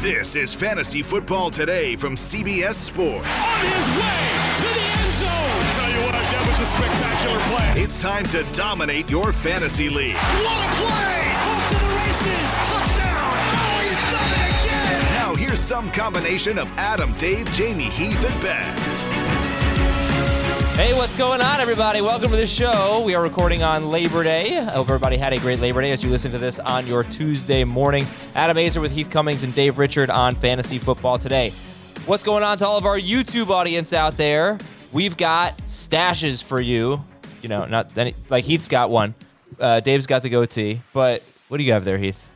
This is Fantasy Football Today from CBS Sports. On his way to the end zone. Tell you what, that was a spectacular play. It's time to dominate your fantasy league. What a play! Off to the races. Touchdown. Oh, he's done it again. Now here's some combination of Adam, Dave, Jamey, Heath, and Ben. Hey, what's going on, everybody? Welcome to the show. We are recording on Labor Day. I hope everybody had a great Labor Day as you listen to this on your Tuesday morning. Adam Aizer with Heath Cummings and Dave Richard on Fantasy Football today. What's going on to all of our YouTube audience out there? We've got stashes for you. You know, not any, like Heath's got one. Uh, Dave's got the goatee. But what do you have there, Heath?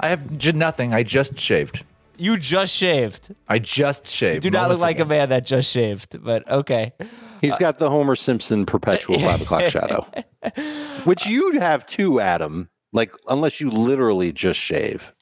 I have j- nothing. I just shaved. You just shaved. I just shaved. You do not look like ago. a man that just shaved, but okay. He's got the Homer Simpson perpetual five o'clock shadow, which you have too, Adam. Like, unless you literally just shave.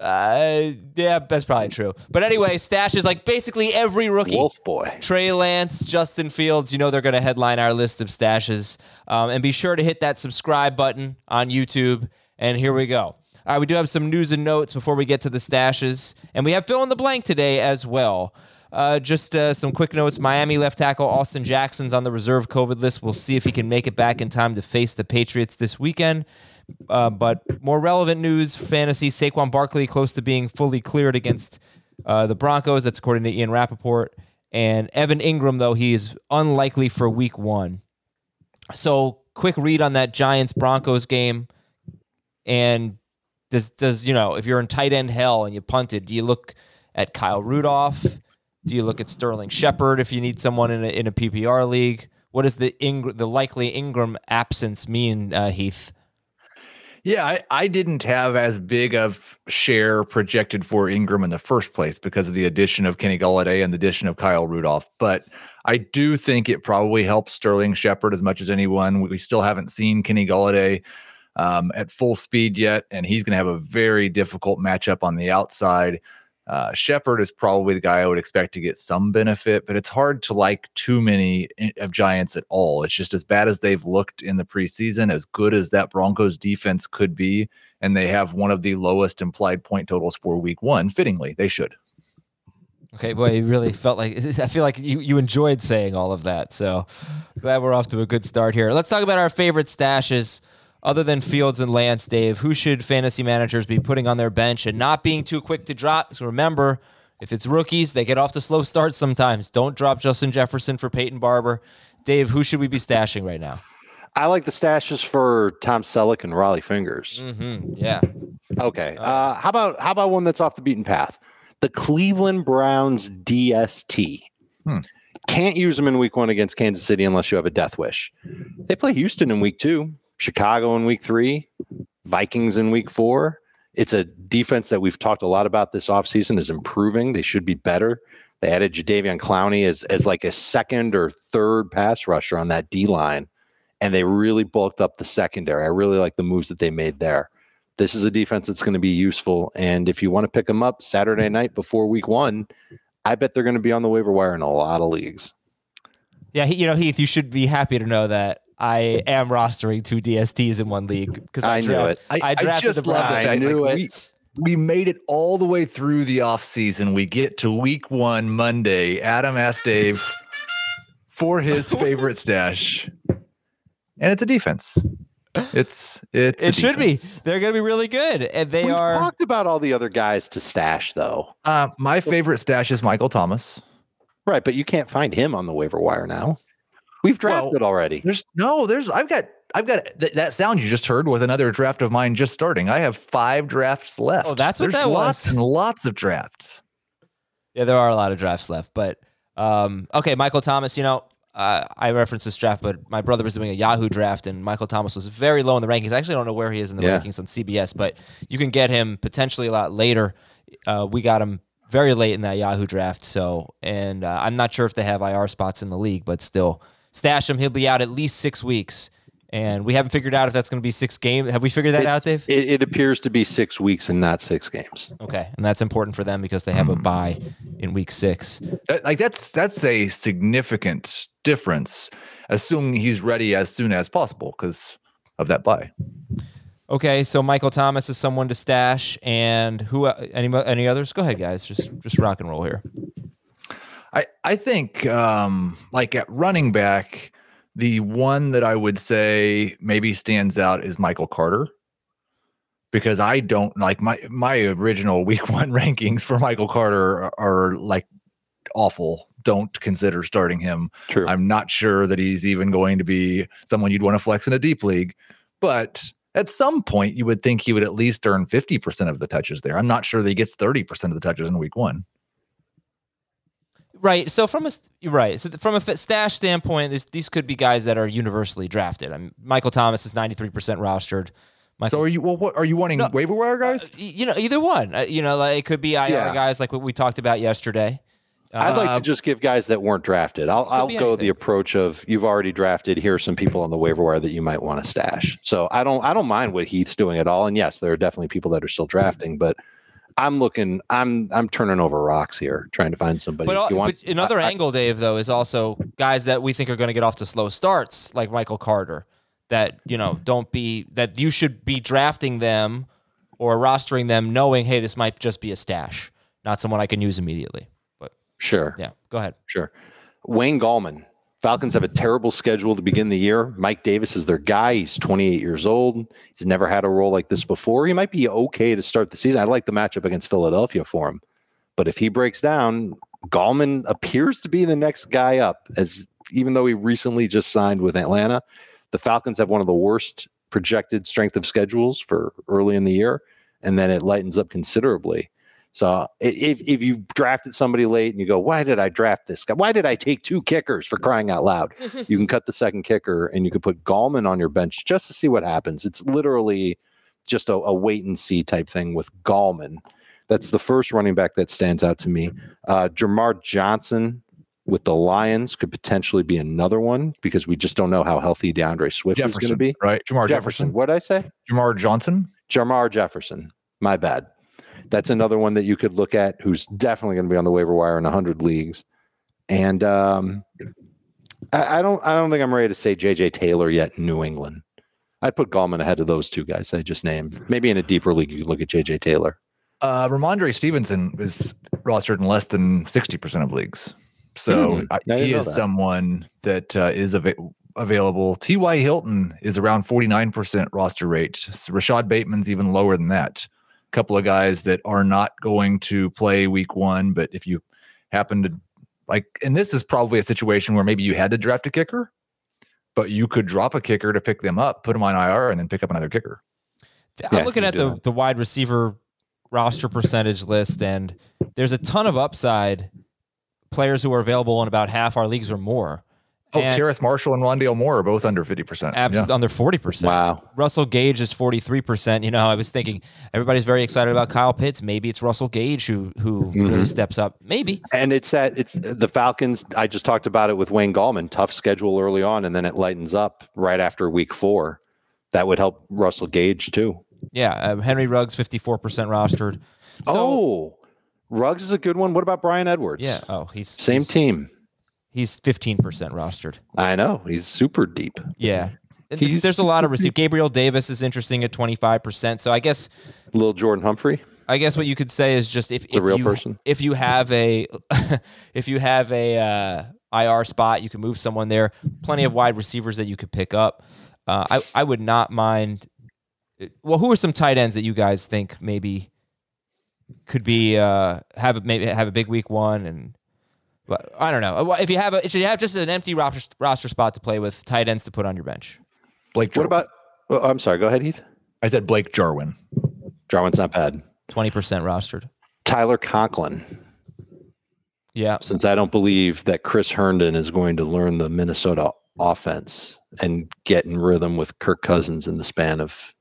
Uh, yeah, that's probably true. But anyway, stashes like basically every rookie. Wolf boy. Trey Lance, Justin Fields, you know they're going to headline our list of stashes. Um, and be sure to hit that subscribe button on YouTube. And here we go. All right, we do have some news and notes before we get to the stashes. And we have fill in the blank today as well. Uh, just uh, some quick notes. Miami left tackle Austin Jackson's on the reserve COVID list. We'll see if he can make it back in time to face the Patriots this weekend. Uh, but more relevant news fantasy Saquon Barkley close to being fully cleared against uh, the Broncos. That's according to Ian Rapoport. And Evan Engram, though, he is unlikely for week one. So, quick read on that Giants Broncos game. And does, does, you know, if you're in tight end hell and you punted, do you look at Kyle Rudolph? Do you look at Sterling Shepard if you need someone in a, in a PPR league? What does the the likely Engram absence mean, uh, Heath? Yeah, I, I didn't have as big of share projected for Engram in the first place because of the addition of Kenny Golladay and the addition of Kyle Rudolph. But I do think it probably helps Sterling Shepard as much as anyone. We still haven't seen Kenny Golladay um, at full speed yet, and he's going to have a very difficult matchup on the outside. Uh, Shepard is probably the guy I would expect to get some benefit, but it's hard to like too many of Giants at all. It's just as bad as they've looked in the preseason, as good as that Broncos defense could be, and they have one of the lowest implied point totals for week one. Fittingly, they should. Okay, boy, you really felt like I feel like you, you enjoyed saying all of that. So glad we're off to a good start here. Let's talk about our favorite stashes. Other than Fields and Lance, Dave, who should fantasy managers be putting on their bench and not being too quick to drop? So remember, if it's rookies, they get off to slow starts sometimes. Don't drop Justin Jefferson for Peyton Barber. Dave, who should we be stashing right now? I like the stashes for Tom Selleck and Rollie Fingers. Mm-hmm. Yeah. Okay. Uh, how about how about one that's off the beaten path? The Cleveland Browns DST. Hmm. Can't use them in week one against Kansas City unless you have a death wish. They play Houston in week two, Chicago in week three, Vikings in week four. It's a defense that we've talked a lot about this offseason is improving. They should be better. They added Jadeveon Clowney as, as like a second or third pass rusher on that D line, and they really bulked up the secondary. I really like the moves that they made there this is a defense that's going to be useful. And if you want to pick them up Saturday night before week one, I bet they're going to be on the waiver wire in a lot of leagues. Yeah, you know, Heath, you should be happy to know that I am rostering two DSTs in one league because I, I knew draft- it. I, drafted just the love the Browns. I knew like, it. we, we made it all the way through the offseason. We get to week one Monday. Adam asked Dave for his favorite stash, and it's a defense. It's it's It should be. They're going to be really good, and they We've are. talked about all the other guys to stash, though. Uh, my favorite stash is Michael Thomas. Right, but you can't find him on the waiver wire now. We've drafted already. There's no, there's I've got I've got th- that sound you just heard was another draft of mine just starting. I have five drafts left. Oh, that's what there's that lots was. and lots of drafts. Yeah, there are a lot of drafts left, but um, okay, Michael Thomas. You know, uh, I referenced this draft, but my brother was doing a Yahoo draft, and Michael Thomas was very low in the rankings. I actually don't know where he is in the Yeah. rankings on CBS, but you can get him potentially a lot later. Uh, we got him very late in that Yahoo draft, so and uh, I'm not sure if they have IR spots in the league, but still, stash him. He'll be out at least six weeks, and we haven't figured out if that's going to be six games. Have we figured that out, Dave? It, it appears to be six weeks and not six games. Okay, and that's important for them because they have a bye in week six. Like that's that's a significant difference, assuming he's ready as soon as possible because of that buy. Okay, so Michael Thomas is someone to stash, and who? uh, Any any others? Go ahead, guys. Just just rock and roll here. I I think um like at running back, the one that I would say maybe stands out is Michael Carter. Because I don't like my my original week one rankings for Michael Carter are, are like awful. Don't consider starting him. True. I'm not sure that he's even going to be someone you'd want to flex in a deep league, but at some point you would think he would at least earn 50% of the touches there. I'm not sure that he gets 30% of the touches in week one. Right. So from a right. So from a stash standpoint, this, these could be guys that are universally drafted. I mean, Michael Thomas is 93% rostered. Michael, So are you well what are you wanting No, waiver wire guys? y- you know, either one. Uh, you know, like it could be IR Yeah. guys like what we talked about yesterday. I'd like Uh, to just give guys that weren't drafted. I'll, I'll go anything. the approach of you've already drafted. Here are some people on the waiver wire that you might want to stash. So I don't I don't mind what Heath's doing at all. And yes, there are definitely people that are still drafting, but I'm looking. I'm I'm turning over rocks here, trying to find somebody. But, uh, want- but another I- angle, Dave, though, is also guys that we think are going to get off to slow starts, like Michael Carter, that you know don't be that you should be drafting them or rostering them, knowing, hey, this might just be a stash, not someone I can use immediately. But Sure. yeah, go ahead. Sure. Wayne Gallman. Falcons have a terrible schedule to begin the year. Mike Davis is their guy. He's 28 years old. He's never had a role like this before. He might be okay to start the season. I like the matchup against Philadelphia for him. But if he breaks down, Gallman appears to be the next guy up, as even though he recently just signed with Atlanta. The Falcons have one of the worst projected strength of schedules for early in the year, and then it lightens up considerably. So if if you drafted somebody late and you go, why did I draft this guy? Why did I take two kickers for crying out loud? you can cut the second kicker and you can put Gallman on your bench just to see what happens. It's literally just a, a wait and see type thing with Gallman. That's the first running back that stands out to me. Uh, Jamar Johnson with the Lions could potentially be another one because we just don't know how healthy D'Andre Swift is going to be. right? Jermar Jefferson. Jefferson. What did I say? Jamar Johnson. Jermar Jefferson. My bad. That's another one that you could look at who's definitely going to be on the waiver wire in 100 leagues. And um, I, I don't I don't think I'm ready to say JJ Taylor yet in New England. I'd put Gallman ahead of those two guys I just named. Maybe in a deeper league, you could look at JJ Taylor. Uh, Rhamondre Stevenson is rostered in less than 60% of leagues. So Hmm, I he is that. someone that uh, is ava- available. T.Y. Hilton is around 49% roster rate. Rashod Bateman's even lower than that. A couple of guys that are not going to play week one, but if you happen to like, and this is probably a situation where maybe you had to draft a kicker, but you could drop a kicker to pick them up, put them on IR, and then pick up another kicker. I'm looking at the, that. the wide receiver roster percentage list, and there's a ton of upside players who are available in about half our leagues or more. Oh, And- Terrace Marshall and Rondale Moore are both under 50%. Abs- Yeah. under 40%. Wow. Russell Gage is 43%. You know, I was thinking everybody's very excited about Kyle Pitts. Maybe it's Russell Gage who who Mm-hmm. really steps up. Maybe. And it's that it's the Falcons. I just talked about it with Wayne Gallman. Tough schedule early on, and then it lightens up right after week four. That would help Russell Gage too. Yeah, uh, Henry Ruggs 54% rostered. So, oh, Ruggs is a good one. What about Bryan Edwards? yeah. Oh, he's Same he's, team. He's 15% rostered. I know. He's super deep. Yeah. He's- There's a lot of receive. Gabriel Davis is interesting at 25%. So I guess Little Jordan Humphrey. I guess what you could say is just if, a if real you, person. if you have a if you have a uh, IR spot, you can move someone there. Plenty of wide receivers that you could pick up. Uh, I I would not mind. Well, who are some tight ends that you guys think maybe could be uh, have a, maybe have a big week one and I don't know if you have a if you have just an empty roster roster spot to play with tight ends to put on your bench. Blake What about? oh, I'm sorry. Go ahead, Heath. I said Blake Jarwin. Jarwin's not bad. Twenty percent rostered. Tyler Conklin. Yeah. Since I don't believe that Chris Herndon is going to learn the Minnesota offense and get in rhythm with Kirk Cousins in the span of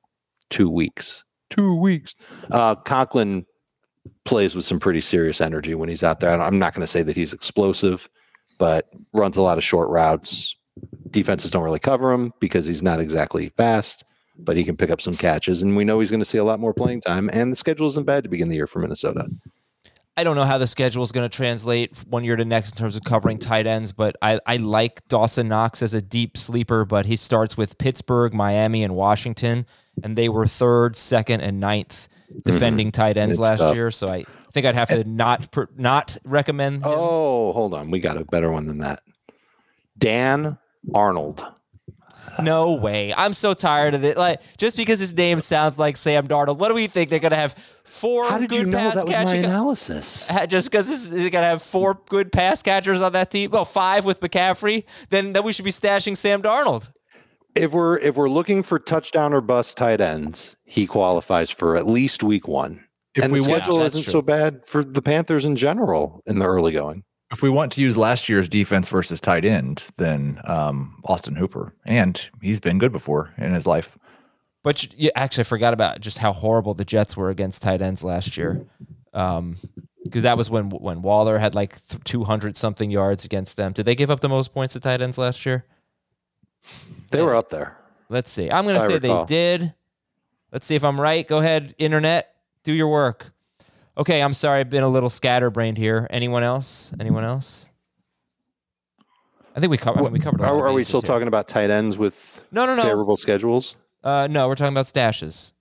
two weeks. Two weeks. Uh, Conklin plays with some pretty serious energy when he's out there. I'm not going to say that he's explosive, but runs a lot of short routes. Defenses don't really cover him because he's not exactly fast, but he can pick up some catches. And we know he's going to see a lot more playing time. And the schedule isn't bad to begin the year for Minnesota. I don't know how the schedule is going to translate one year to next in terms of covering tight ends, but I, I like Dawson Knox as a deep sleeper, but he starts with Pittsburgh, Miami, and Washington, and they were third, second, and ninth defending mm-hmm. tight ends It's last tough. year. So I think I'd have to not not recommend. Him. Oh, hold on. We got a better one than that. Dan Arnold. No way! I'm so tired of it. Like just because his name sounds like Sam Darnold, what do we think they're going to have four How did good you know pass that was my analysis? Just because they're gonna have four good pass catchers on that team, well, five with McCaffrey, then then we should be stashing Sam Darnold. If we're if we're looking for touchdown or bust tight ends, he qualifies for at least week one. If and we the want- schedule That's isn't true. so bad for the Panthers in general in the early going. If we want to use last year's defense versus tight end, then um, Austin Hooper, and he's been good before in his life. But you, you- actually, I forgot about just how horrible the Jets were against tight ends last year, because that was when when Waller had like two hundred something yards against them. Did they give up the most points to tight ends last year? They were up there. Let's see. I'm gonna say recall. they did. Let's see if I'm right. Go ahead, internet, do your work. Okay, I'm sorry, I've been a little scatterbrained here. Anyone else? Anyone else? I think we covered. I mean, we covered. a lot of Are, are we still here. talking about tight ends with No, no, no. favorable schedules? Uh, no, we're talking about stashes.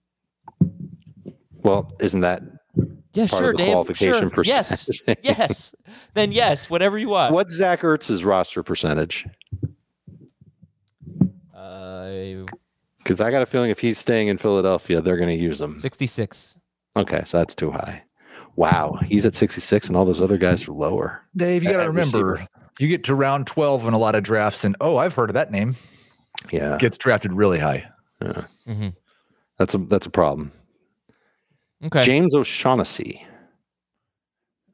Well, isn't that Yeah, sure, the Dave. qualification sure. for yes, yes. Then yes, whatever you want. what's Zach Ertz's roster percentage? Uh, Because I got a feeling if he's staying in Philadelphia, they're going to use him. sixty-six. Okay, so that's too high. Wow, he's at 66, and all those other guys are lower. Dave, you got to remember, receiver. you get to round 12 in a lot of drafts, and oh, I've heard of that name. Yeah, Gets drafted really high. Yeah, that's a that's a problem. Okay. James O'Shaughnessy.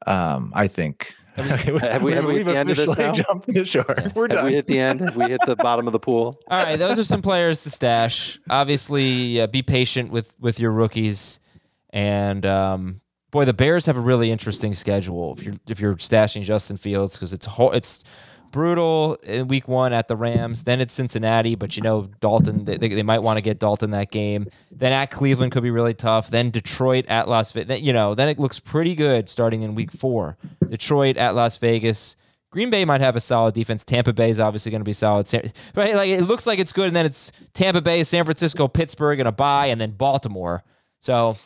Um, I think. Have we- have we hit the end of this officially now? jumped the shore. We're Have done. we hit the end? Have we hit the bottom of the pool? All right, those are some players to stash. Obviously, uh, be patient with with your rookies, and um, boy, the Bears have a really interesting schedule. If you're if you're stashing Justin Fields, because it's ho- it's brutal in Week One at the Rams, then it's Cincinnati, but you know Dalton, they, they, might want to get Dalton that game. Then at Cleveland could be really tough. Then Detroit at Las Vegas, you know, then it looks pretty good starting in Week Four. Detroit at Las Vegas. Green Bay might have a solid defense. Tampa Bay is obviously going to be solid. Right? Like it looks like it's good, and then it's Tampa Bay, San Francisco, Pittsburgh, and a bye, and then Baltimore. So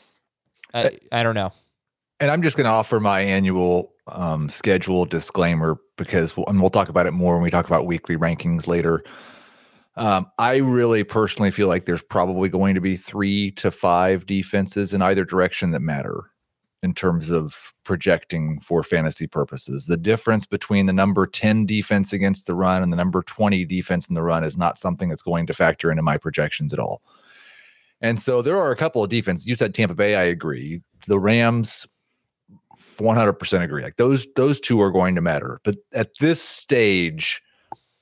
I, I don't know. and I'm just going to offer my annual um, schedule disclaimer because, we'll, and we'll talk about it more when we talk about weekly rankings later. Um, I really personally feel like there's probably going to be three to five defenses in either direction that matter in terms of projecting for fantasy purposes. The difference between the number 10 defense against the run and the number 20 defense in the run is not something that's going to factor into my projections at all. And so there are a couple of defenses. You said Tampa Bay, I agree. The Rams, 100% agree. Like those those two are going to matter. But at this stage,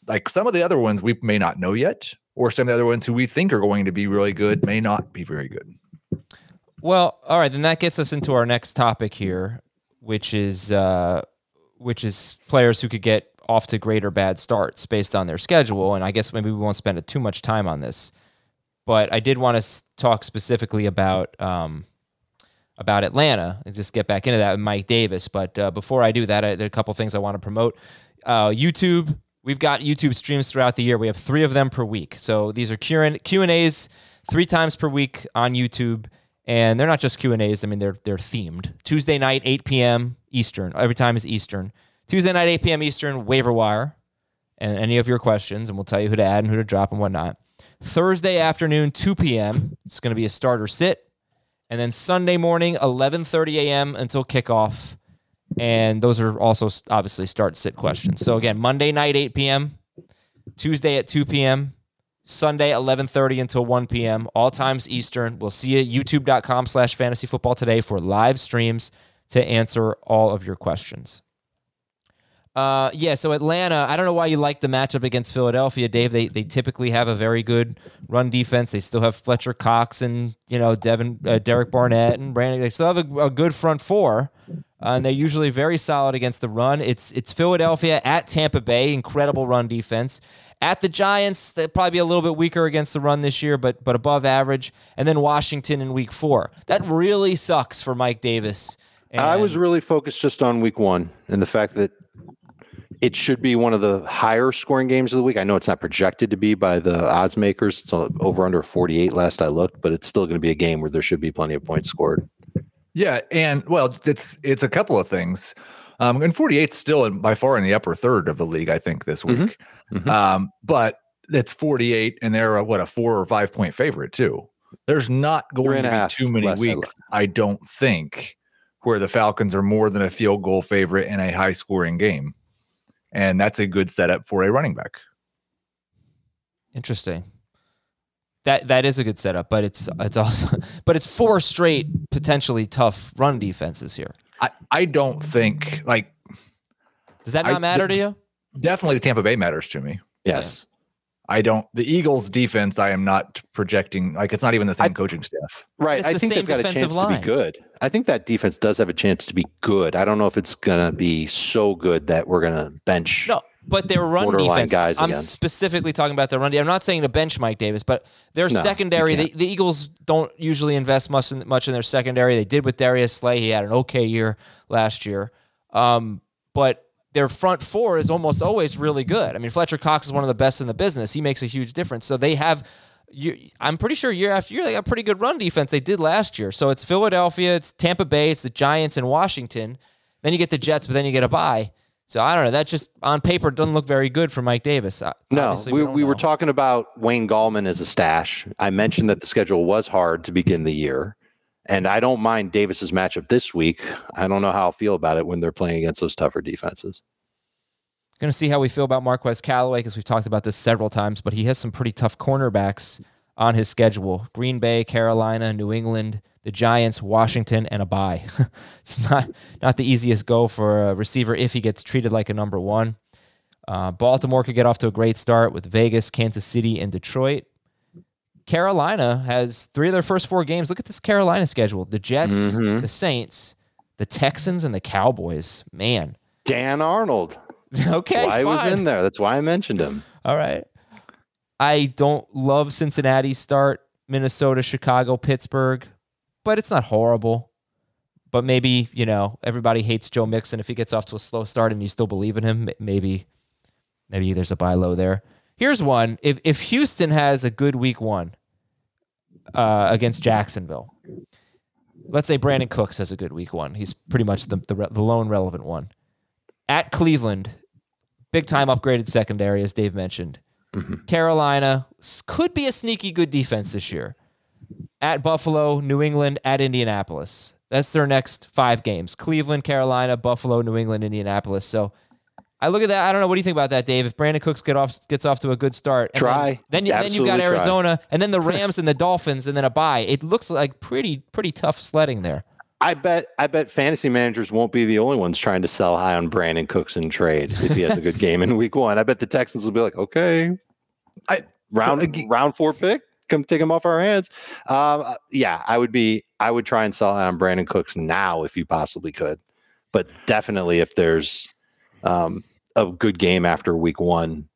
like some of the other ones we may not know yet, or some of the other ones who we think are going to be really good may not be very good. Well, all right, then that gets us into our next topic here, which is uh, which is players who could get off to great or bad starts based on their schedule. And I guess maybe we won't spend too much time on this, but I did want to talk specifically about um, about Atlanta and just get back into that with Mike Davis. But uh, before I do that, I, there are a couple things I want to promote. Uh, YouTube, we've got YouTube streams throughout the year. We have three of them per week. So these are Q and A's three times per week on YouTube, and they're not just Q and A's. I mean, they're they're themed. Tuesday night, 8 p.m. Eastern. Every time is Eastern. Tuesday night, 8 p.m. Eastern. Waiver wire, and any of your questions, and we'll tell you who to add and who to drop and whatnot. Thursday afternoon, 2 p.m. It's going to be a starter sit and then Sunday morning, 11:30 a.m. until kickoff, and those are also obviously start sit questions. So again, Monday night 8 p.m., Tuesday at 2 p.m., Sunday 11:30 until 1 p.m. All times Eastern. We'll see you at YouTube.com/slash Fantasy Football today for live streams to answer all of your questions. Uh, yeah, so Atlanta, I don't know why you like the matchup against Philadelphia, Dave. They they typically have a very good run defense. They still have Fletcher Cox and you know Devin, uh, Derek Barnett and Brandon. They still have a, a good front four, uh, and they're usually very solid against the run. It's it's Philadelphia at Tampa Bay, incredible run defense. At the Giants, they'll probably be a little bit weaker against the run this year, but but above average. And then Washington in Week Four. That really sucks for Mike Davis. I was really focused just on week one and the fact that it should be one of the higher scoring games of the week. I know it's not projected to be by the odds makers. It's over under 48 last I looked, but it's still going to be a game where there should be plenty of points scored. Yeah, and well, it's it's a couple of things. Um, and 48 still in, by far in the upper third of the league, I think, this Mhm. week. Mhm. Um, but it's 48, and they're a, what a four or five point favorite too. There's not going to be too many last I weeks, I don't think, where the Falcons are more than a field goal favorite in a high scoring game, and that's a good setup for a running back. Interesting. That that is a good setup, but it's it's also but it's four straight potentially tough run defenses here. I I don't think like Does that I- not matter to you? definitely the Tampa Bay matters to me. Yes. I don't. The Eagles' defense, I am not projecting. Like it's not even the same coaching staff. Right. It's I the think same they've got a defensive chance to be good. I think that defense does have a chance to be good. I don't know if it's going to be so good that we're going to bench. No, but their run Borderline defense. guys I'm against. specifically talking about their run. de- I'm not saying to bench Mike Davis, but their No, secondary. The, the Eagles don't usually invest much in, much in their secondary. They did with Darius Slay. He had an okay year last year, um, but their front four is almost always really good. I mean, Fletcher Cox is one of the best in the business. He makes a huge difference. So they have. You, I'm pretty sure year after year they got a pretty good run defense. They did last year. So it's Philadelphia, it's Tampa Bay, it's the Giants and Washington. Then you get the Jets, but then you get a bye. So I don't know. That just on paper doesn't look very good for Mike Davis. No, we, don't we were talking about Wayne Gallman as a stash. I mentioned that the schedule was hard to begin the year. And I don't mind Davis's matchup this week. I don't know how I'll feel about it when they're playing against those tougher defenses. Going to see how we feel about Marquez Callaway because we've talked about this several times, but he has some pretty tough cornerbacks on his schedule: Green Bay, Carolina, New England, the Giants, Washington, and a bye. it's not not the easiest go for a receiver if he gets treated like a number one. Uh, Baltimore could get off to a great start with Vegas, Kansas City, and Detroit. Carolina has three of their first four games. Look at this Carolina schedule: the Jets, Mhm. the Saints, the Texans, and the Cowboys. Man, Dan Arnold. okay, why was in there. That's why I mentioned him. All right. I don't love Cincinnati's start, Minnesota, Chicago, Pittsburgh, but it's not horrible. But maybe, you know, everybody hates Joe Mixon. If he gets off to a slow start and you still believe in him, maybe maybe there's a buy low there. Here's one. If if Houston has a good week one uh, against Jacksonville, let's say Brandin Cooks has a good week one. He's pretty much the, the, re- the lone relevant one. At Cleveland, big time upgraded secondary, as Dave mentioned. Carolina could be a sneaky good defense this year. At Buffalo, New England, at Indianapolis. That's their next five games Cleveland, Carolina, Buffalo, New England, Indianapolis. So I look at that. I don't know. What do you think about that, Dave? If Brandin Cooks get off, gets off to a good start, and Try. Then, then, you, then you've got Absolutely try. Arizona, and then the Rams and the Dolphins, and then a bye. It looks like pretty pretty tough sledding there. I bet I bet fantasy managers won't be the only ones trying to sell high on Brandin Cooks in trade if he has a good game in week one. I bet the Texans will be like, okay, I- round ag- round four pick, come take him off our hands. Um, yeah, I would be I would try and sell high on Brandin Cooks now if you possibly could, but definitely if there's um, a good game after week one.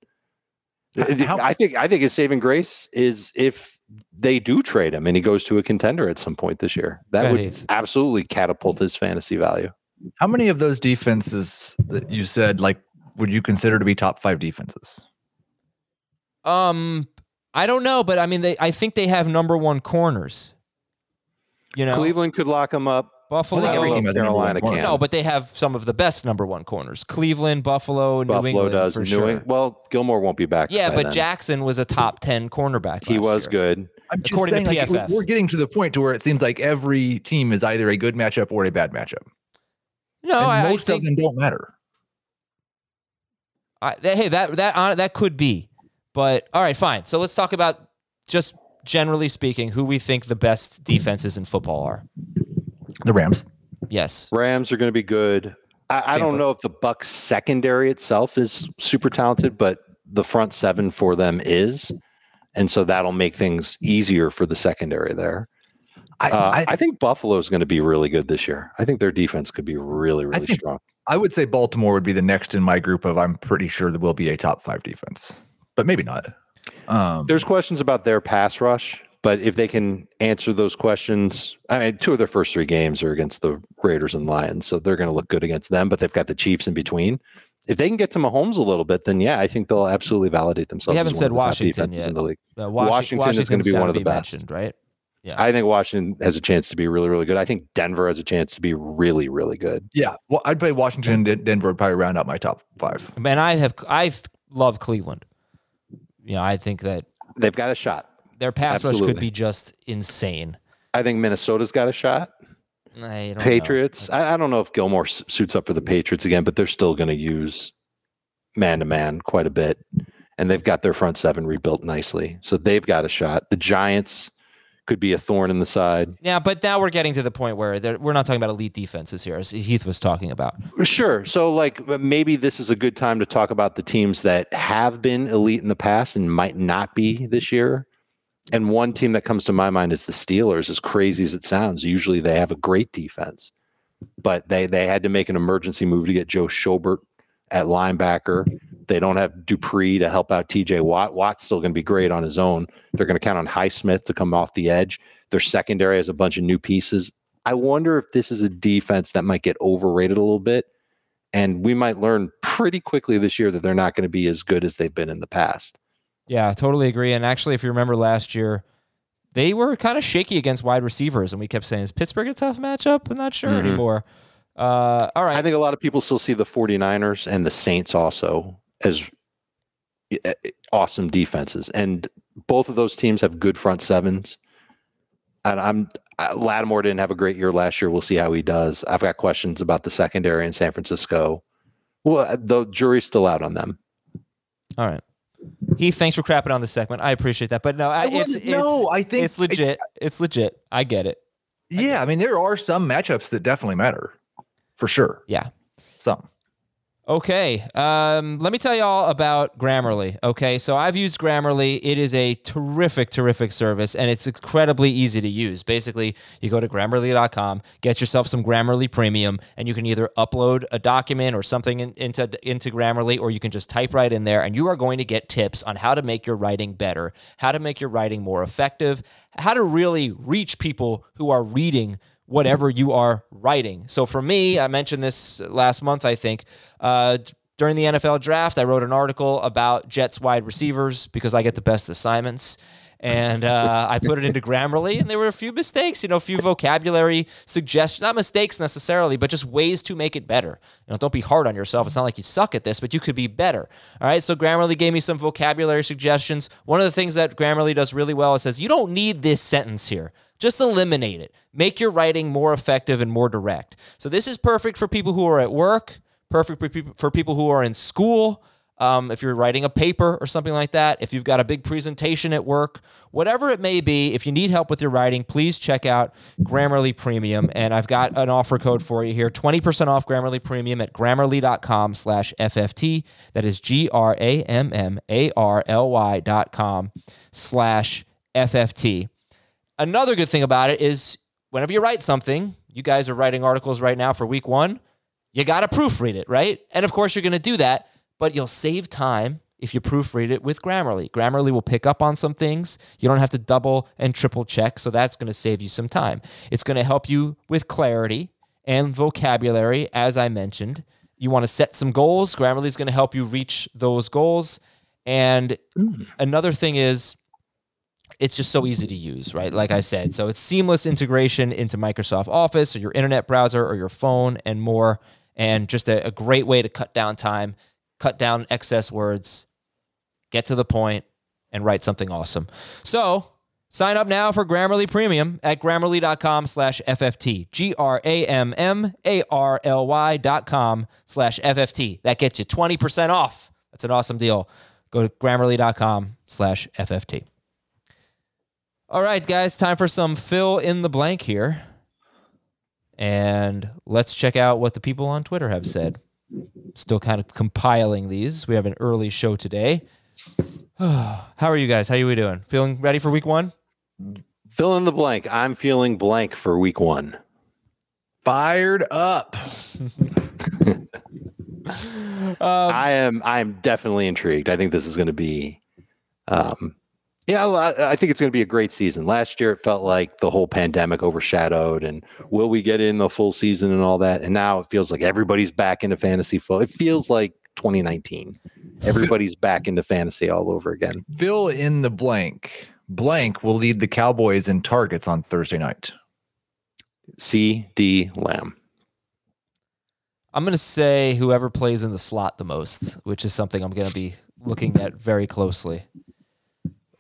How- I think I think his saving grace is if they do trade him and he goes to a contender at some point this year. That Go would ahead, absolutely catapult his fantasy value. How many of those defenses that you said like would you consider to be top five defenses? Um, I don't know, but I mean, they I think they have number one corners. You know, Cleveland could lock him up. Buffalo. I think every team know has a number one Carolina can. No, but they have some of the best number one corners. Cleveland, Buffalo, New Buffalo England does. for New sure. Eng- well, Gilmore won't be back. Yeah, by but then. Jackson was a top ten cornerback. he last was year. good. I'm just According saying, to like, PFF. we're getting to the point to where it seems like every team is either a good matchup or a bad matchup. No, and I, I most think of them don't matter. I, that, hey, that that hon- that could be, but all right, fine. So let's talk about just generally speaking, who we think the best defenses in football are. The Rams. Yes, Rams are going to be good. I, I don't know if the Bucks secondary itself is super talented, but the front seven for them is, and so that'll make things easier for the secondary there. I, Uh, I, I think Buffalo is going to be really good this year. I think their defense could be really, really think- strong. I would say Baltimore would be the next in my group of I'm pretty sure there will be a top five defense, but maybe not. Um, There's questions about their pass rush, but if they can answer those questions, I mean, two of their first three games are against the Raiders and Lions, so they're going to look good against them. But they've got the Chiefs in between. If they can get to Mahomes a little bit, then yeah, I think they'll absolutely validate themselves. You haven't as one said of the Washington yet. in the league. Uh, Washington is gonna be one of the best. mentioned, right? I think Washington has a chance to be really, really good. I think Denver has a chance to be really, really good. yeah, well, I'd play Washington and Denver would probably round out my top five. Man, I have I love Cleveland. You know, I think that They've got a shot. Their pass rush could be just insane. I think Minnesota's got a shot. I don't. Patriots. I, I don't know if Gilmore suits up for the Patriots again, but they're still going to use man to man quite a bit. And they've got their front seven rebuilt nicely. So they've got a shot. The Giants could be a thorn in the side. Yeah, but now we're getting to the point where we're not talking about elite defenses here, as Heath was talking about. Sure. So, like, maybe this is a good time to talk about the teams that have been elite in the past and might not be this year. And one team that comes to my mind is the Steelers. As crazy as it sounds, usually they have a great defense, but they they had to make an emergency move to get Joe Schobert at linebacker. They don't have Dupree to help out TJ Watt. Watt's still going to be great on his own. They're going to count on Highsmith to come off the edge. Their secondary has a bunch of new pieces. I wonder if this is a defense that might get overrated a little bit. And we might learn pretty quickly this year that they're not going to be as good as they've been in the past. Yeah, totally agree. And actually, if you remember last year, they were kind of shaky against wide receivers, and we kept saying, "Is Pittsburgh a tough matchup?" I'm not sure Mhm. anymore. Uh, all right, I think a lot of people still see the 49ers and the Saints also as uh, awesome defenses. And both of those teams have good front sevens. And I'm Lattimore didn't have a great year last year. We'll see how he does. I've got questions about the secondary in San Francisco. Well, the jury's still out on them. all right. Heath, thanks for crapping on the segment. I appreciate that, but no, I, it's, no, I think it's legit. it's legit. I get it. Yeah, I mean there are some matchups that definitely matter, for sure. Yeah. Some. Okay. Um, let me tell you all about Grammarly. Okay. So I've used Grammarly. It is a terrific, terrific service and it's incredibly easy to use. Basically, you go to grammarly.com, get yourself some Grammarly premium, and you can either upload a document or something in, into, into Grammarly, or you can just type right in there and you are going to get tips on how to make your writing better, how to make your writing more effective, how to really reach people who are reading whatever you are writing. So for me, I mentioned this last month, I think. Uh, during the NFL draft, I wrote an article about Jets wide receivers because I get the best assignments. And uh, I put it into Grammarly, and there were a few mistakes, you know, a few vocabulary suggestions, not mistakes necessarily, but just ways to make it better. You know, don't be hard on yourself. It's not like you suck at this, but you could be better. All right. So Grammarly gave me some vocabulary suggestions. One of the things that Grammarly does really well is says, you don't need this sentence here. Just eliminate it. Make your writing more effective and more direct. So this is perfect for people who are at work, perfect for people, who are in school. Um, if you're writing a paper or something like that, if you've got a big presentation at work, whatever it may be, if you need help with your writing, please check out Grammarly Premium. And I've got an offer code for you here 20% off Grammarly Premium at grammarly.com slash FFT. That is G R A M M A R L Y dot com slash FFT. Another good thing about it is whenever you write something, you guys are writing articles right now for week one, you got to proofread it, right? And of course, you're going to do that, but you'll save time if you proofread it with Grammarly. Grammarly will pick up on some things. You don't have to double and triple check, so that's going to save you some time. It's going to help you with clarity and vocabulary, as I mentioned. You want to set some goals. Grammarly is going to help you reach those goals. And hmm. another thing is, it's just so easy to use, right? Like I said, so it's seamless integration into Microsoft Office or your internet browser or your phone and more. And just a, a great way to cut down time, cut down excess words, get to the point, and write something awesome. So sign up now for Grammarly Premium at grammarly.com slash FFT. G R A M M A R L Y dot com slash FFT. That gets you 20% off. That's an awesome deal. Go to grammarly.com slash FFT. All right, guys, time for some fill in the blank here. and let's check out what the people on Twitter have said. Still kind of compiling these. We have an early show today. How are you guys? How are we doing? Feeling ready for week one? Fill in the blank. I'm feeling blank for week one. Fired up. I am. I am definitely intrigued. I think this is going to be. Um, yeah, I I think it's going to be a great season. Last year, it felt like the whole pandemic overshadowed, and will we get in the full season and all that? And now it feels like everybody's back into fantasy full. It feels like 2019. Everybody's back into fantasy all over again. Fill in the blank. Blank will lead the Cowboys in targets on Thursday night. CeeDee Lamb. I'm going to say whoever plays in the slot the most, which is something I'm going to be looking at very closely.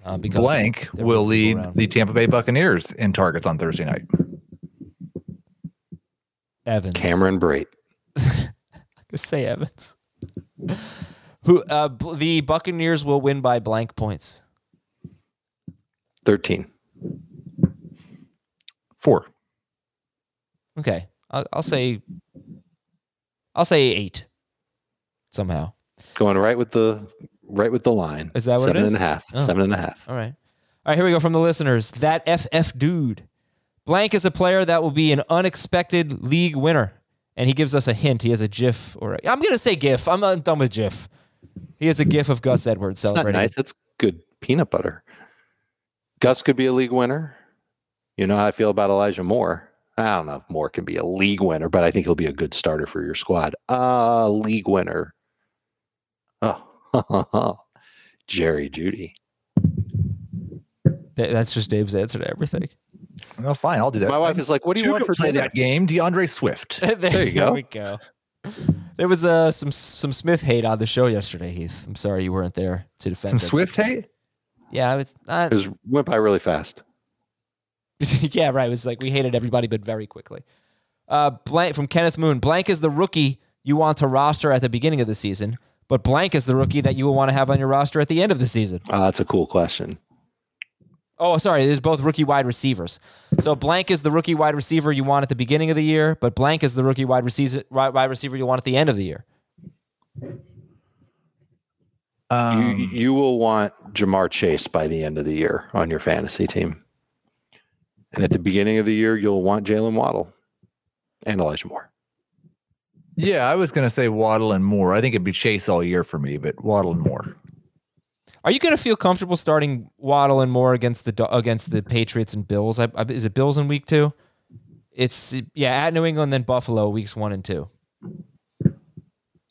Uh, because Blank there will lead around. the Tampa Bay Buccaneers in targets on Thursday night. Evans. Cameron Brate. say Evans. Who uh, b- the Buccaneers will win by blank points. 13. Four. Okay, I'll, I'll say. I'll say eight. Somehow. Going right with the right with the line. Is that what it Seven is? and a half. Oh. Seven and a half. All right. All right, here we go from the listeners. That FF dude. Blank is a player that will be an unexpected league winner. And he gives us a hint. He has a GIF or i I'm going to say GIF. I'm not done with GIF. He has a GIF of Gus Edwards celebrating. It's not nice. It's good peanut butter. Gus could be a league winner. You know how I feel about Elijah Moore. I don't know if Moore can be a league winner, but I think he'll be a good starter for your squad. Uh league winner. Jerry Jeudy. Th- That's just Dave's answer to everything. Well, fine. I'll do that. My wife is like, "What do you Two want could for play dinner?" that game? D'Andre Swift. there, you go. we go. There was uh, some some Smith hate on the show yesterday, Heath. I'm sorry you weren't there to defend Some him. Swift hate. Yeah, it's not, It was, went by really fast. yeah, right. It was like we hated everybody, but very quickly. Uh, blank from Kenneth Moon. Blank is the rookie you want to roster at the beginning of the season, but blank is the rookie that you will want to have on your roster at the end of the season. Uh, that's a cool question. Oh, sorry. There's both rookie wide receivers. So blank is the rookie wide receiver you want at the beginning of the year, but blank is the rookie wide receiver wide receiver you want at the end of the year. you, Um, you will want Ja'Marr Chase by the end of the year on your fantasy team. And at the beginning of the year, you'll want Jaylen Waddle and Elijah Moore. Yeah, I was going to say Waddle and Moore. I think it'd be Chase all year for me, but Waddle and Moore. Are you going to feel comfortable starting Waddle and Moore against the against the Patriots and Bills? I, I, is it Bills in week two? It's yeah at New England, then Buffalo weeks one and two.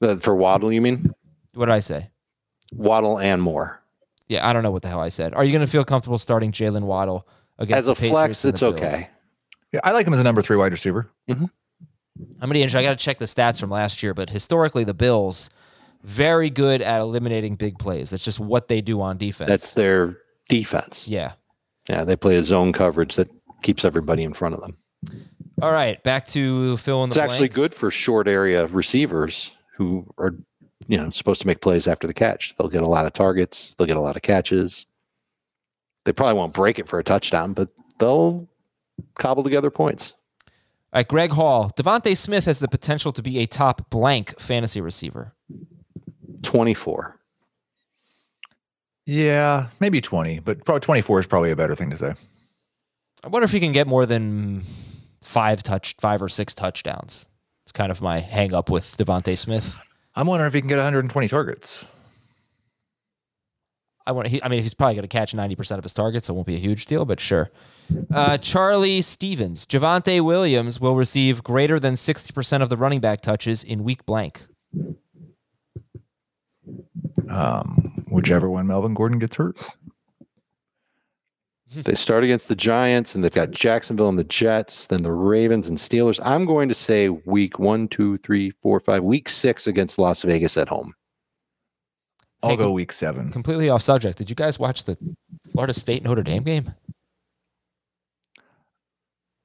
Uh, For Waddle, you mean? What did I say? Waddle and Moore. Yeah, I don't know what the hell I said. Are you going to feel comfortable starting Jaylen Waddle against the Patriots? As the a Patriots flex, and it's Bills? okay. Yeah, I like him as a number three wide receiver. I'm gonna. I got to check the stats from last year, but historically, the Bills very good at eliminating big plays. That's just what they do on defense. That's their defense. yeah. Yeah, they play a zone coverage that keeps everybody in front of them. All right, back to fill in the It's actually blank. good for short area receivers who are, you know, supposed to make plays after the catch. They'll get a lot of targets. They'll get a lot of catches. They probably won't break it for a touchdown, but they'll cobble together points. All right, Greg Hall. DeVonta Smith has the potential to be a top blank fantasy receiver. 24. Yeah, maybe 20, but probably 24 is probably a better thing to say. I wonder if he can get more than five touch, five or six touchdowns. It's kind of my hang up with DeVonta Smith. I'm wondering if he can get 120 targets. I want. He, I mean, he's probably going to catch ninety percent of his targets, so it won't be a huge deal. But sure. Uh, Charlie Stevens, Javonte Williams will receive greater than sixty percent of the running back touches in week blank. Um, whichever one Melvin Gordon gets hurt. They start against the Giants and they've got Jacksonville and the Jets, then the Ravens and Steelers. I'm going to say week one, two, three, four, five, week six against Las Vegas at home. I'll Hey, go week seven. Completely off subject. Did you guys watch the Florida State Notre Dame game?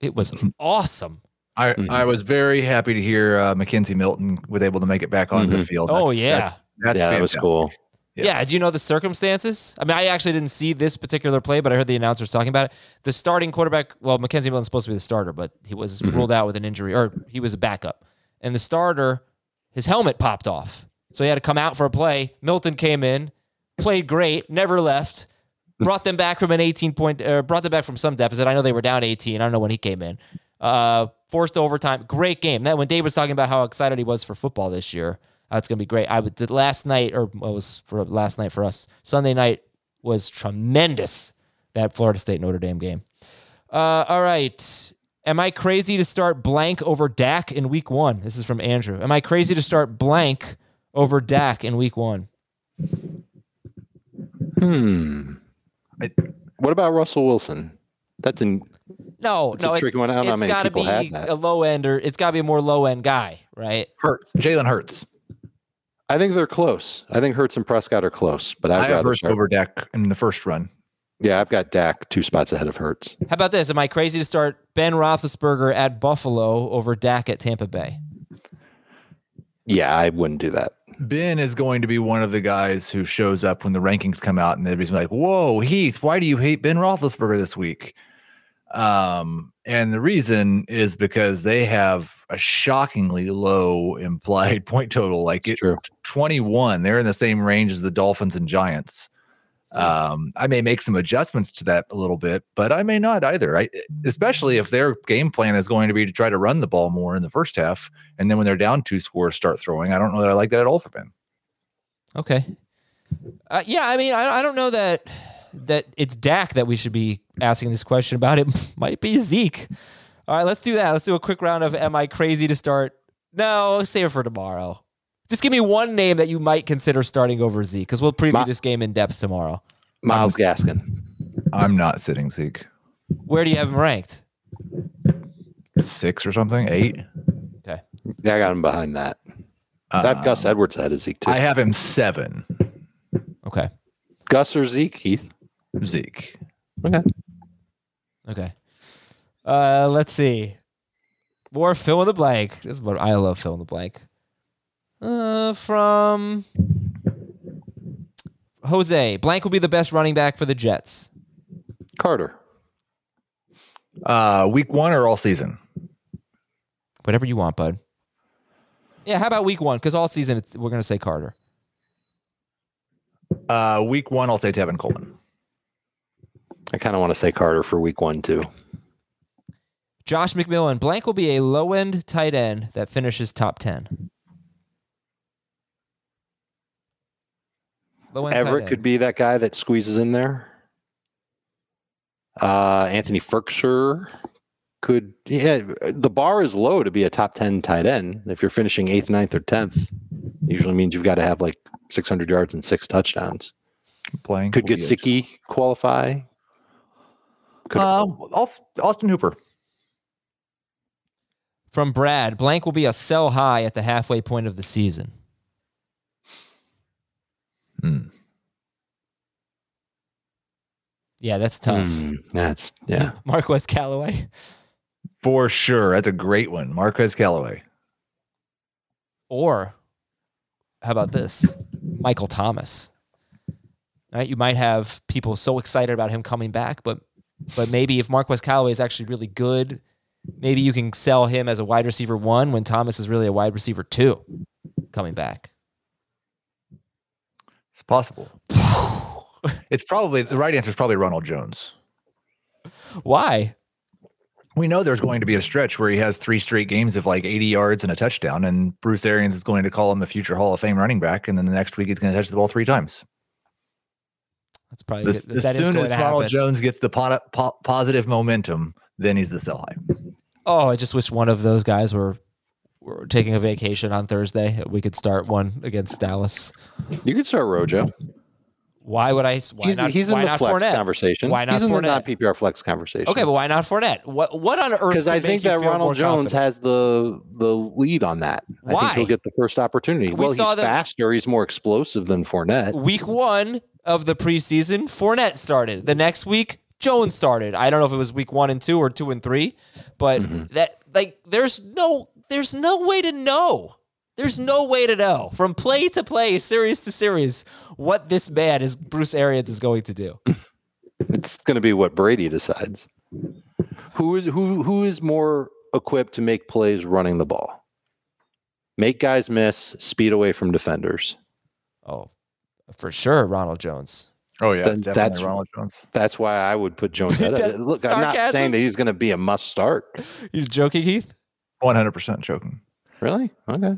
It was awesome. I, Mhm. I was very happy to hear uh, McKenzie Milton was able to make it back onto the Mhm. field. Oh, yeah. that's, that's yeah, that was cool. Yeah. Yeah. Do you know the circumstances? I mean, I actually didn't see this particular play, but I heard the announcers talking about it. The starting quarterback, well, McKenzie Milton's supposed to be the starter, but he was ruled out with an injury, or he was a backup. And the starter, his helmet popped off. So he had to come out for a play. Milton came in, played great, never left, brought them back from an 18 point, uh, brought them back from some deficit. I know they were down 18. I don't know when he came in. Uh, forced overtime. Great game. That when Dave was talking about how excited he was for football this year, uh, it's gonna be great. I would last night, or what was for last night for us. Sunday night was tremendous. That Florida State Notre Dame game. Uh, all right. Am I crazy to start blank over Dak in week one? This is from Andrew. Am I crazy to start blank over Dak in week one? Hmm. I- What about Russell Wilson? That's in. No, It's a no, it's, tricky one. I don't know how it's many got to be a low end or it's got to be a more low end guy, right? Hurts. Jalen Hurts. I think they're close. I think Hurts and Prescott are close, but I'd I have rather Hurts over Dak in the first run. Yeah, I've got Dak two spots ahead of Hurts. How about this? Am I crazy to start Ben Roethlisberger at Buffalo over Dak at Tampa Bay? Yeah, I wouldn't do that. Ben is going to be one of the guys who shows up when the rankings come out, and everybody's like, "Whoa, Heath, why do you hate Ben Roethlisberger this week?" Um, and the reason is because they have a shockingly low implied point total, like it, True. 21. They're in the same range as the Dolphins and Giants. Um, I may make some adjustments to that a little bit, but I may not either. I especially if their game plan is going to be to try to run the ball more in the first half, and then when they're down two scores, start throwing. I don't know that I like that at all for Ben. Okay. Uh, yeah, I mean, I, I don't know that that it's Dak that we should be asking this question about. It might be Zeke. All right, let's do that. Let's do a quick round of Am I crazy to start? No, save it for tomorrow. Just give me one name that you might consider starting over Zeke because we'll preview Ma- this game in depth tomorrow. Myles Gaskin. I'm not sitting Zeke Where do you have him ranked? six or something, eight. Okay. Yeah, I got him behind that. I have Gus Edwards ahead of Zeke too. I have him seven. Okay. Gus or Zeke, Heath. Zeke. Okay. Okay. Uh, let's see. More fill in the blank. This is what I love fill in the blank. Uh, from Jose. Blank will be the best running back for the Jets. Carter. Uh, week one or all season? Whatever you want, bud. Yeah, how about week one? Because all season it's, we're going to say Carter. Uh, week one, I'll say Tevin Coleman. I kind of want to say Carter for week one too. Josh McMillan. Blank will be a low end tight end that finishes top 10. Low end Everett could be that guy that squeezes in there. Uh, Anthony Firkser could. Yeah, the bar is low to be a top ten tight end. If you're finishing eighth, ninth, or tenth, usually means you've got to have like 600 yards and six touchdowns. Playing Could Gesicki qualify. Could Uh, Austin Hooper. From Brad, blank will be a sell high at the halfway point of the season. Yeah, that's tough. Hmm, that's yeah. Marquez Callaway. For sure. That's a great one. Marquez Callaway. Or how about this? Michael Thomas. Right? You might have people so excited about him coming back, but but maybe if Marquez Callaway is actually really good, maybe you can sell him as a wide receiver one when Thomas is really a wide receiver two coming back. It's possible. it's probably the right answer is probably Ronald Jones. Why? We know there's going to be a stretch where he has three straight games of like 80 yards and a touchdown, and Bruce Arians is going to call him the future Hall of Fame running back, and then the next week he's going to touch the ball three times. That's probably As, that as is soon going as Ronald happen. Jones gets the po- po- positive momentum, then he's the sell high. Oh, I just wish one of those guys were were taking a vacation on Thursday. We could start one against Dallas. You could start Rojo. Why would I? Why he's not? he's in the not flex Fournette? conversation. Why not he's in the Fournette? non PPR flex conversation. Okay, but why not Fournette? What what on earth? because I think that Ronald Jones confident? has the the lead on that. I Why? think he'll get the first opportunity. We well, he's that- faster. He's more explosive than Fournette. week one of the preseason. Fournette started. The next week, Jones started. I don't know if it was week one and two or two and three, but Mm-hmm. that like there's no there's no way to know There's no way to know from play to play, series to series, what this man is Bruce Arians is going to do. It's going to be what Brady decides. Who is who who is more equipped to make plays running the ball? Make guys miss, speed away from defenders. Oh, for sure, Ronald Jones. Oh yeah, Then definitely that's- Ronald Jones. That's why I would put Jones ahead. of That's it. Look, I'm not saying that he's going to be a must start. You joking, Heath? One hundred percent joking. Really? Okay.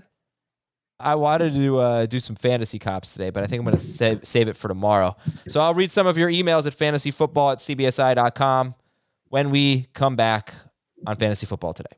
I wanted to uh, do some fantasy cops today, but I think I'm going to save, save it for tomorrow. So I'll read some of your emails at fantasyfootball at cbsi.com when we come back on Fantasy Football today.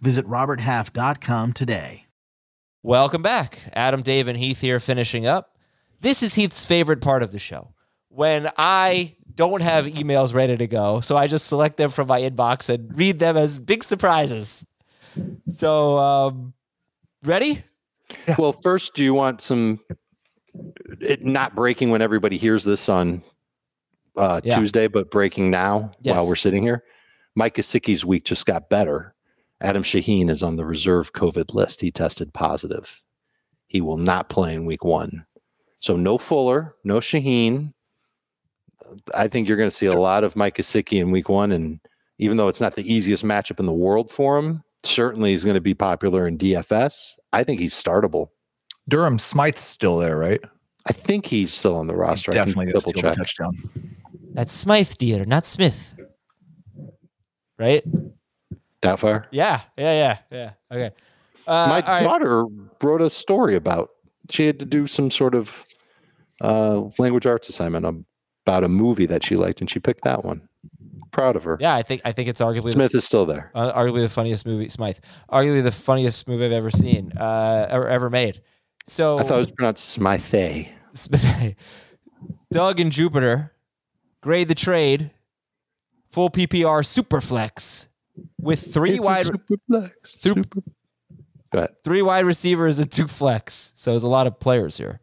Visit RobertHalf.com today. Welcome back. Adam, Dave, and Heath here finishing up. This is Heath's favorite part of the show when I don't have emails ready to go. So I just select them from my inbox and read them as big surprises. So, um, ready? Well, first, do you want some it not breaking when everybody hears this on uh, Yeah. Tuesday, but breaking now Yes. while we're sitting here? Mike Gesicki's week just got better. Adam Shaheen is on the reserve COVID list. He tested positive. He will not play in week one. So no Fuller, no Shaheen. I think you're going to see a lot of Mike Gesicki in week one. And even though it's not the easiest matchup in the world for him, certainly he's going to be popular in DFS. I think he's startable. Durham Smythe's still there, right? I think he's still on the roster. I can Definitely gonna double check. touchdown. That's Smythe dear, not Smith. Right? Doubtfire. Yeah. Yeah. Yeah. Yeah. Okay. Uh, My all right. daughter wrote a story about she had to do some sort of uh, language arts assignment about a movie that she liked, and she picked that one. Proud of her. Yeah, I think I think it's arguably the Smith is still there. uh, arguably the funniest movie. Smythe, arguably the funniest movie I've ever seen, uh, or ever made. So I thought it was pronounced Smythe. Smith- Doug and Jupiter grade the trade full PPR super flex with three It's wide super flex. Sup- Super- Go ahead. three wide receivers and two flex. So there's a lot of players here.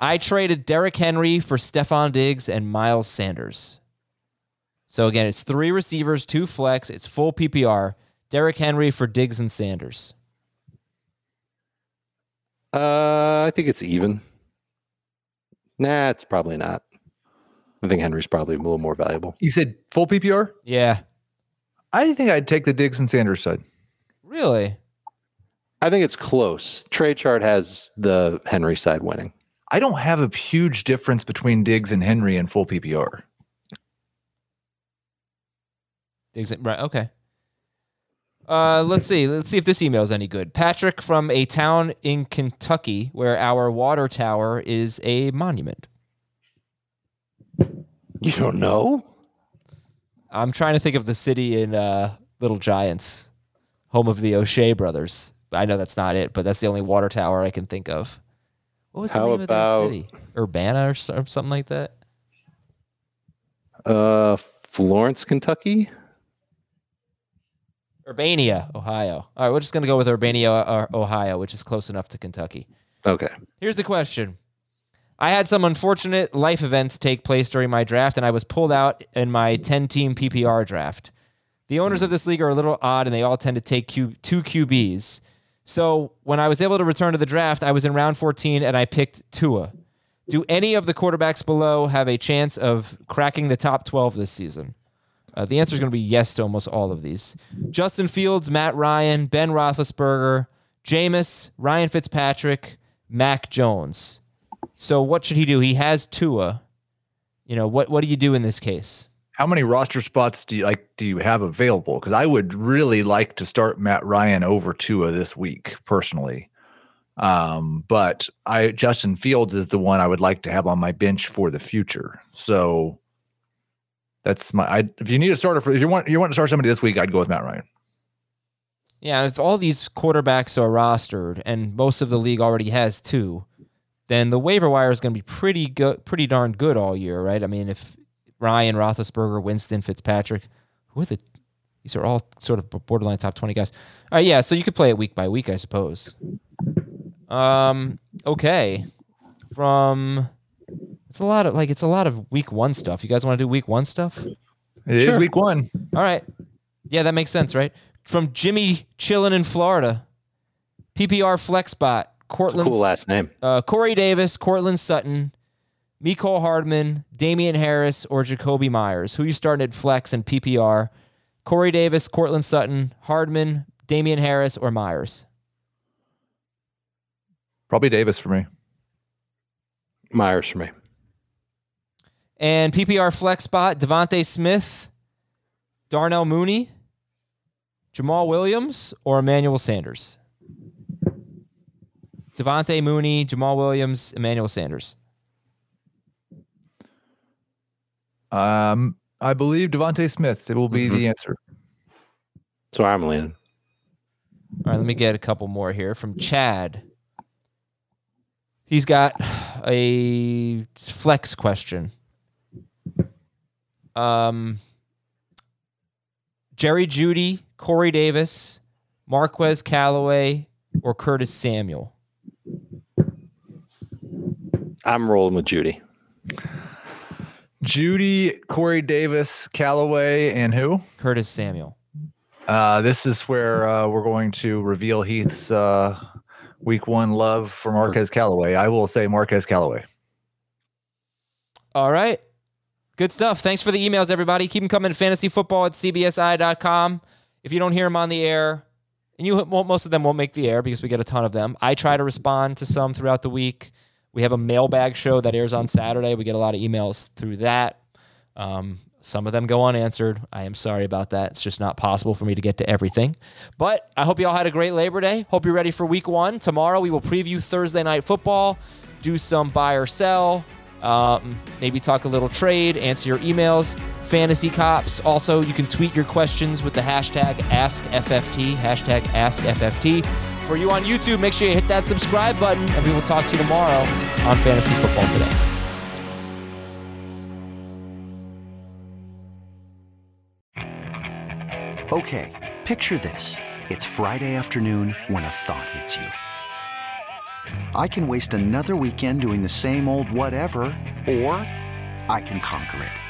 I traded Derrick Henry for Stefon Diggs and Miles Sanders. So again, it's three receivers, two flex. It's full PPR. Derrick Henry for Diggs and Sanders. Uh, I think it's even. Nah, it's probably not. I think Henry's probably a little more valuable. You said full PPR? Yeah, I think I'd take the Diggs and Sanders side. really. I think it's close. Trade chart has the Henry side winning. I don't have a huge difference between Diggs and Henry in full PPR. Diggs, right? Okay. Uh, let's see. Let's see if this email is any good. Patrick from a town in Kentucky where our water tower is a monument. You don't know? I'm trying to think of the city in uh, Little Giants, home of the O'Shea brothers. I know that's not it, but that's the only water tower I can think of. What was the How name of about- that city? Urbana or, something like that? Uh, Florence, Kentucky. Urbania, Ohio. All right, we're just going to go with Urbania, uh, Ohio, which is close enough to Kentucky. Okay. Here's the question I had some unfortunate life events take place during my draft, and I was pulled out in my 10 team PPR draft. The owners of this league are a little odd, and they all tend to take Q- two QBs. So when I was able to return to the draft, I was in round 14 and I picked Tua. Do any of the quarterbacks below have a chance of cracking the top 12 this season? Uh, the answer is going to be yes to almost all of these. Justin Fields, Matt Ryan, Ben Roethlisberger, Jameis, Ryan Fitzpatrick, Mac Jones. So what should he do? He has Tua. You know what? What do you do in this case? How many roster spots do you like? Do you have available? Because I would really like to start Matt Ryan over Tua this week, personally. Um, but I Justin Fields is the one I would like to have on my bench for the future. So that's my. I, if you need a starter for, if you want, you want to start somebody this week, I'd go with Matt Ryan. Yeah, if all these quarterbacks are rostered and most of the league already has two, then the waiver wire is going to be pretty good, pretty darn good all year, right? I mean, if Ryan, Roethlisberger, Winston, Fitzpatrick, who are the? These are all sort of borderline top twenty guys. All right, yeah, so you could play it week by week, I suppose. Um, okay, from it's a lot of like it's a lot of week one stuff. You guys want to do week one stuff? It is week one. All right. Yeah, that makes sense, right? From Jimmy chilling in Florida, PPR flex spot, Courtland, Cool last name. uh, Corey Davis, Courtland Sutton, Mecole Hardman, Damien Harris, or Jakobi Meyers. Who you starting at flex and PPR? Corey Davis, Courtland Sutton, Hardman, Damien Harris, or Meyers? Probably Davis for me. Meyers for me. And PPR flex spot, DeVonta Smith, Darnell Mooney, Jamaal Williams, or Emmanuel Sanders? DeVonta Mooney, Jamaal Williams, Emmanuel Sanders. Um, I believe DeVonta Smith. It will be Mhm. the answer. So I'm leaning. All right, let me get a couple more here from Chad. He's got a flex question. Um, Jerry Jeudy, Corey Davis, Marquez Callaway, or Curtis Samuel? I'm rolling with Jeudy. Jeudy, Corey Davis, Callaway, and who? Curtis Samuel. Uh, this is where uh, we're going to reveal Heath's uh, week one love for Marquez Callaway. I will say Marquez Callaway. All right. Good stuff. Thanks for the emails, everybody. Keep them coming. To fantasyfootball at cbsi.com. If you don't hear them on the air, and you won't, most of them won't make the air because we get a ton of them. I try to respond to some throughout the week. We have a mailbag show that airs on Saturday. We get a lot of emails through that. Um, some of them go unanswered. I am sorry about that. It's just not possible for me to get to everything. But I hope you all had a great Labor Day. Hope you're ready for week one. Tomorrow we will preview Thursday night football, do some buy or sell, um, maybe talk a little trade, answer your emails, fantasy cops. Also, you can tweet your questions with the hashtag AskFFT, hashtag AskFFT. For you on YouTube, make sure you hit that subscribe button, and we will talk to you tomorrow on Fantasy Football Today. Okay, picture this. It's Friday afternoon when a thought hits you. I can waste another weekend doing the same old whatever, or I can conquer it.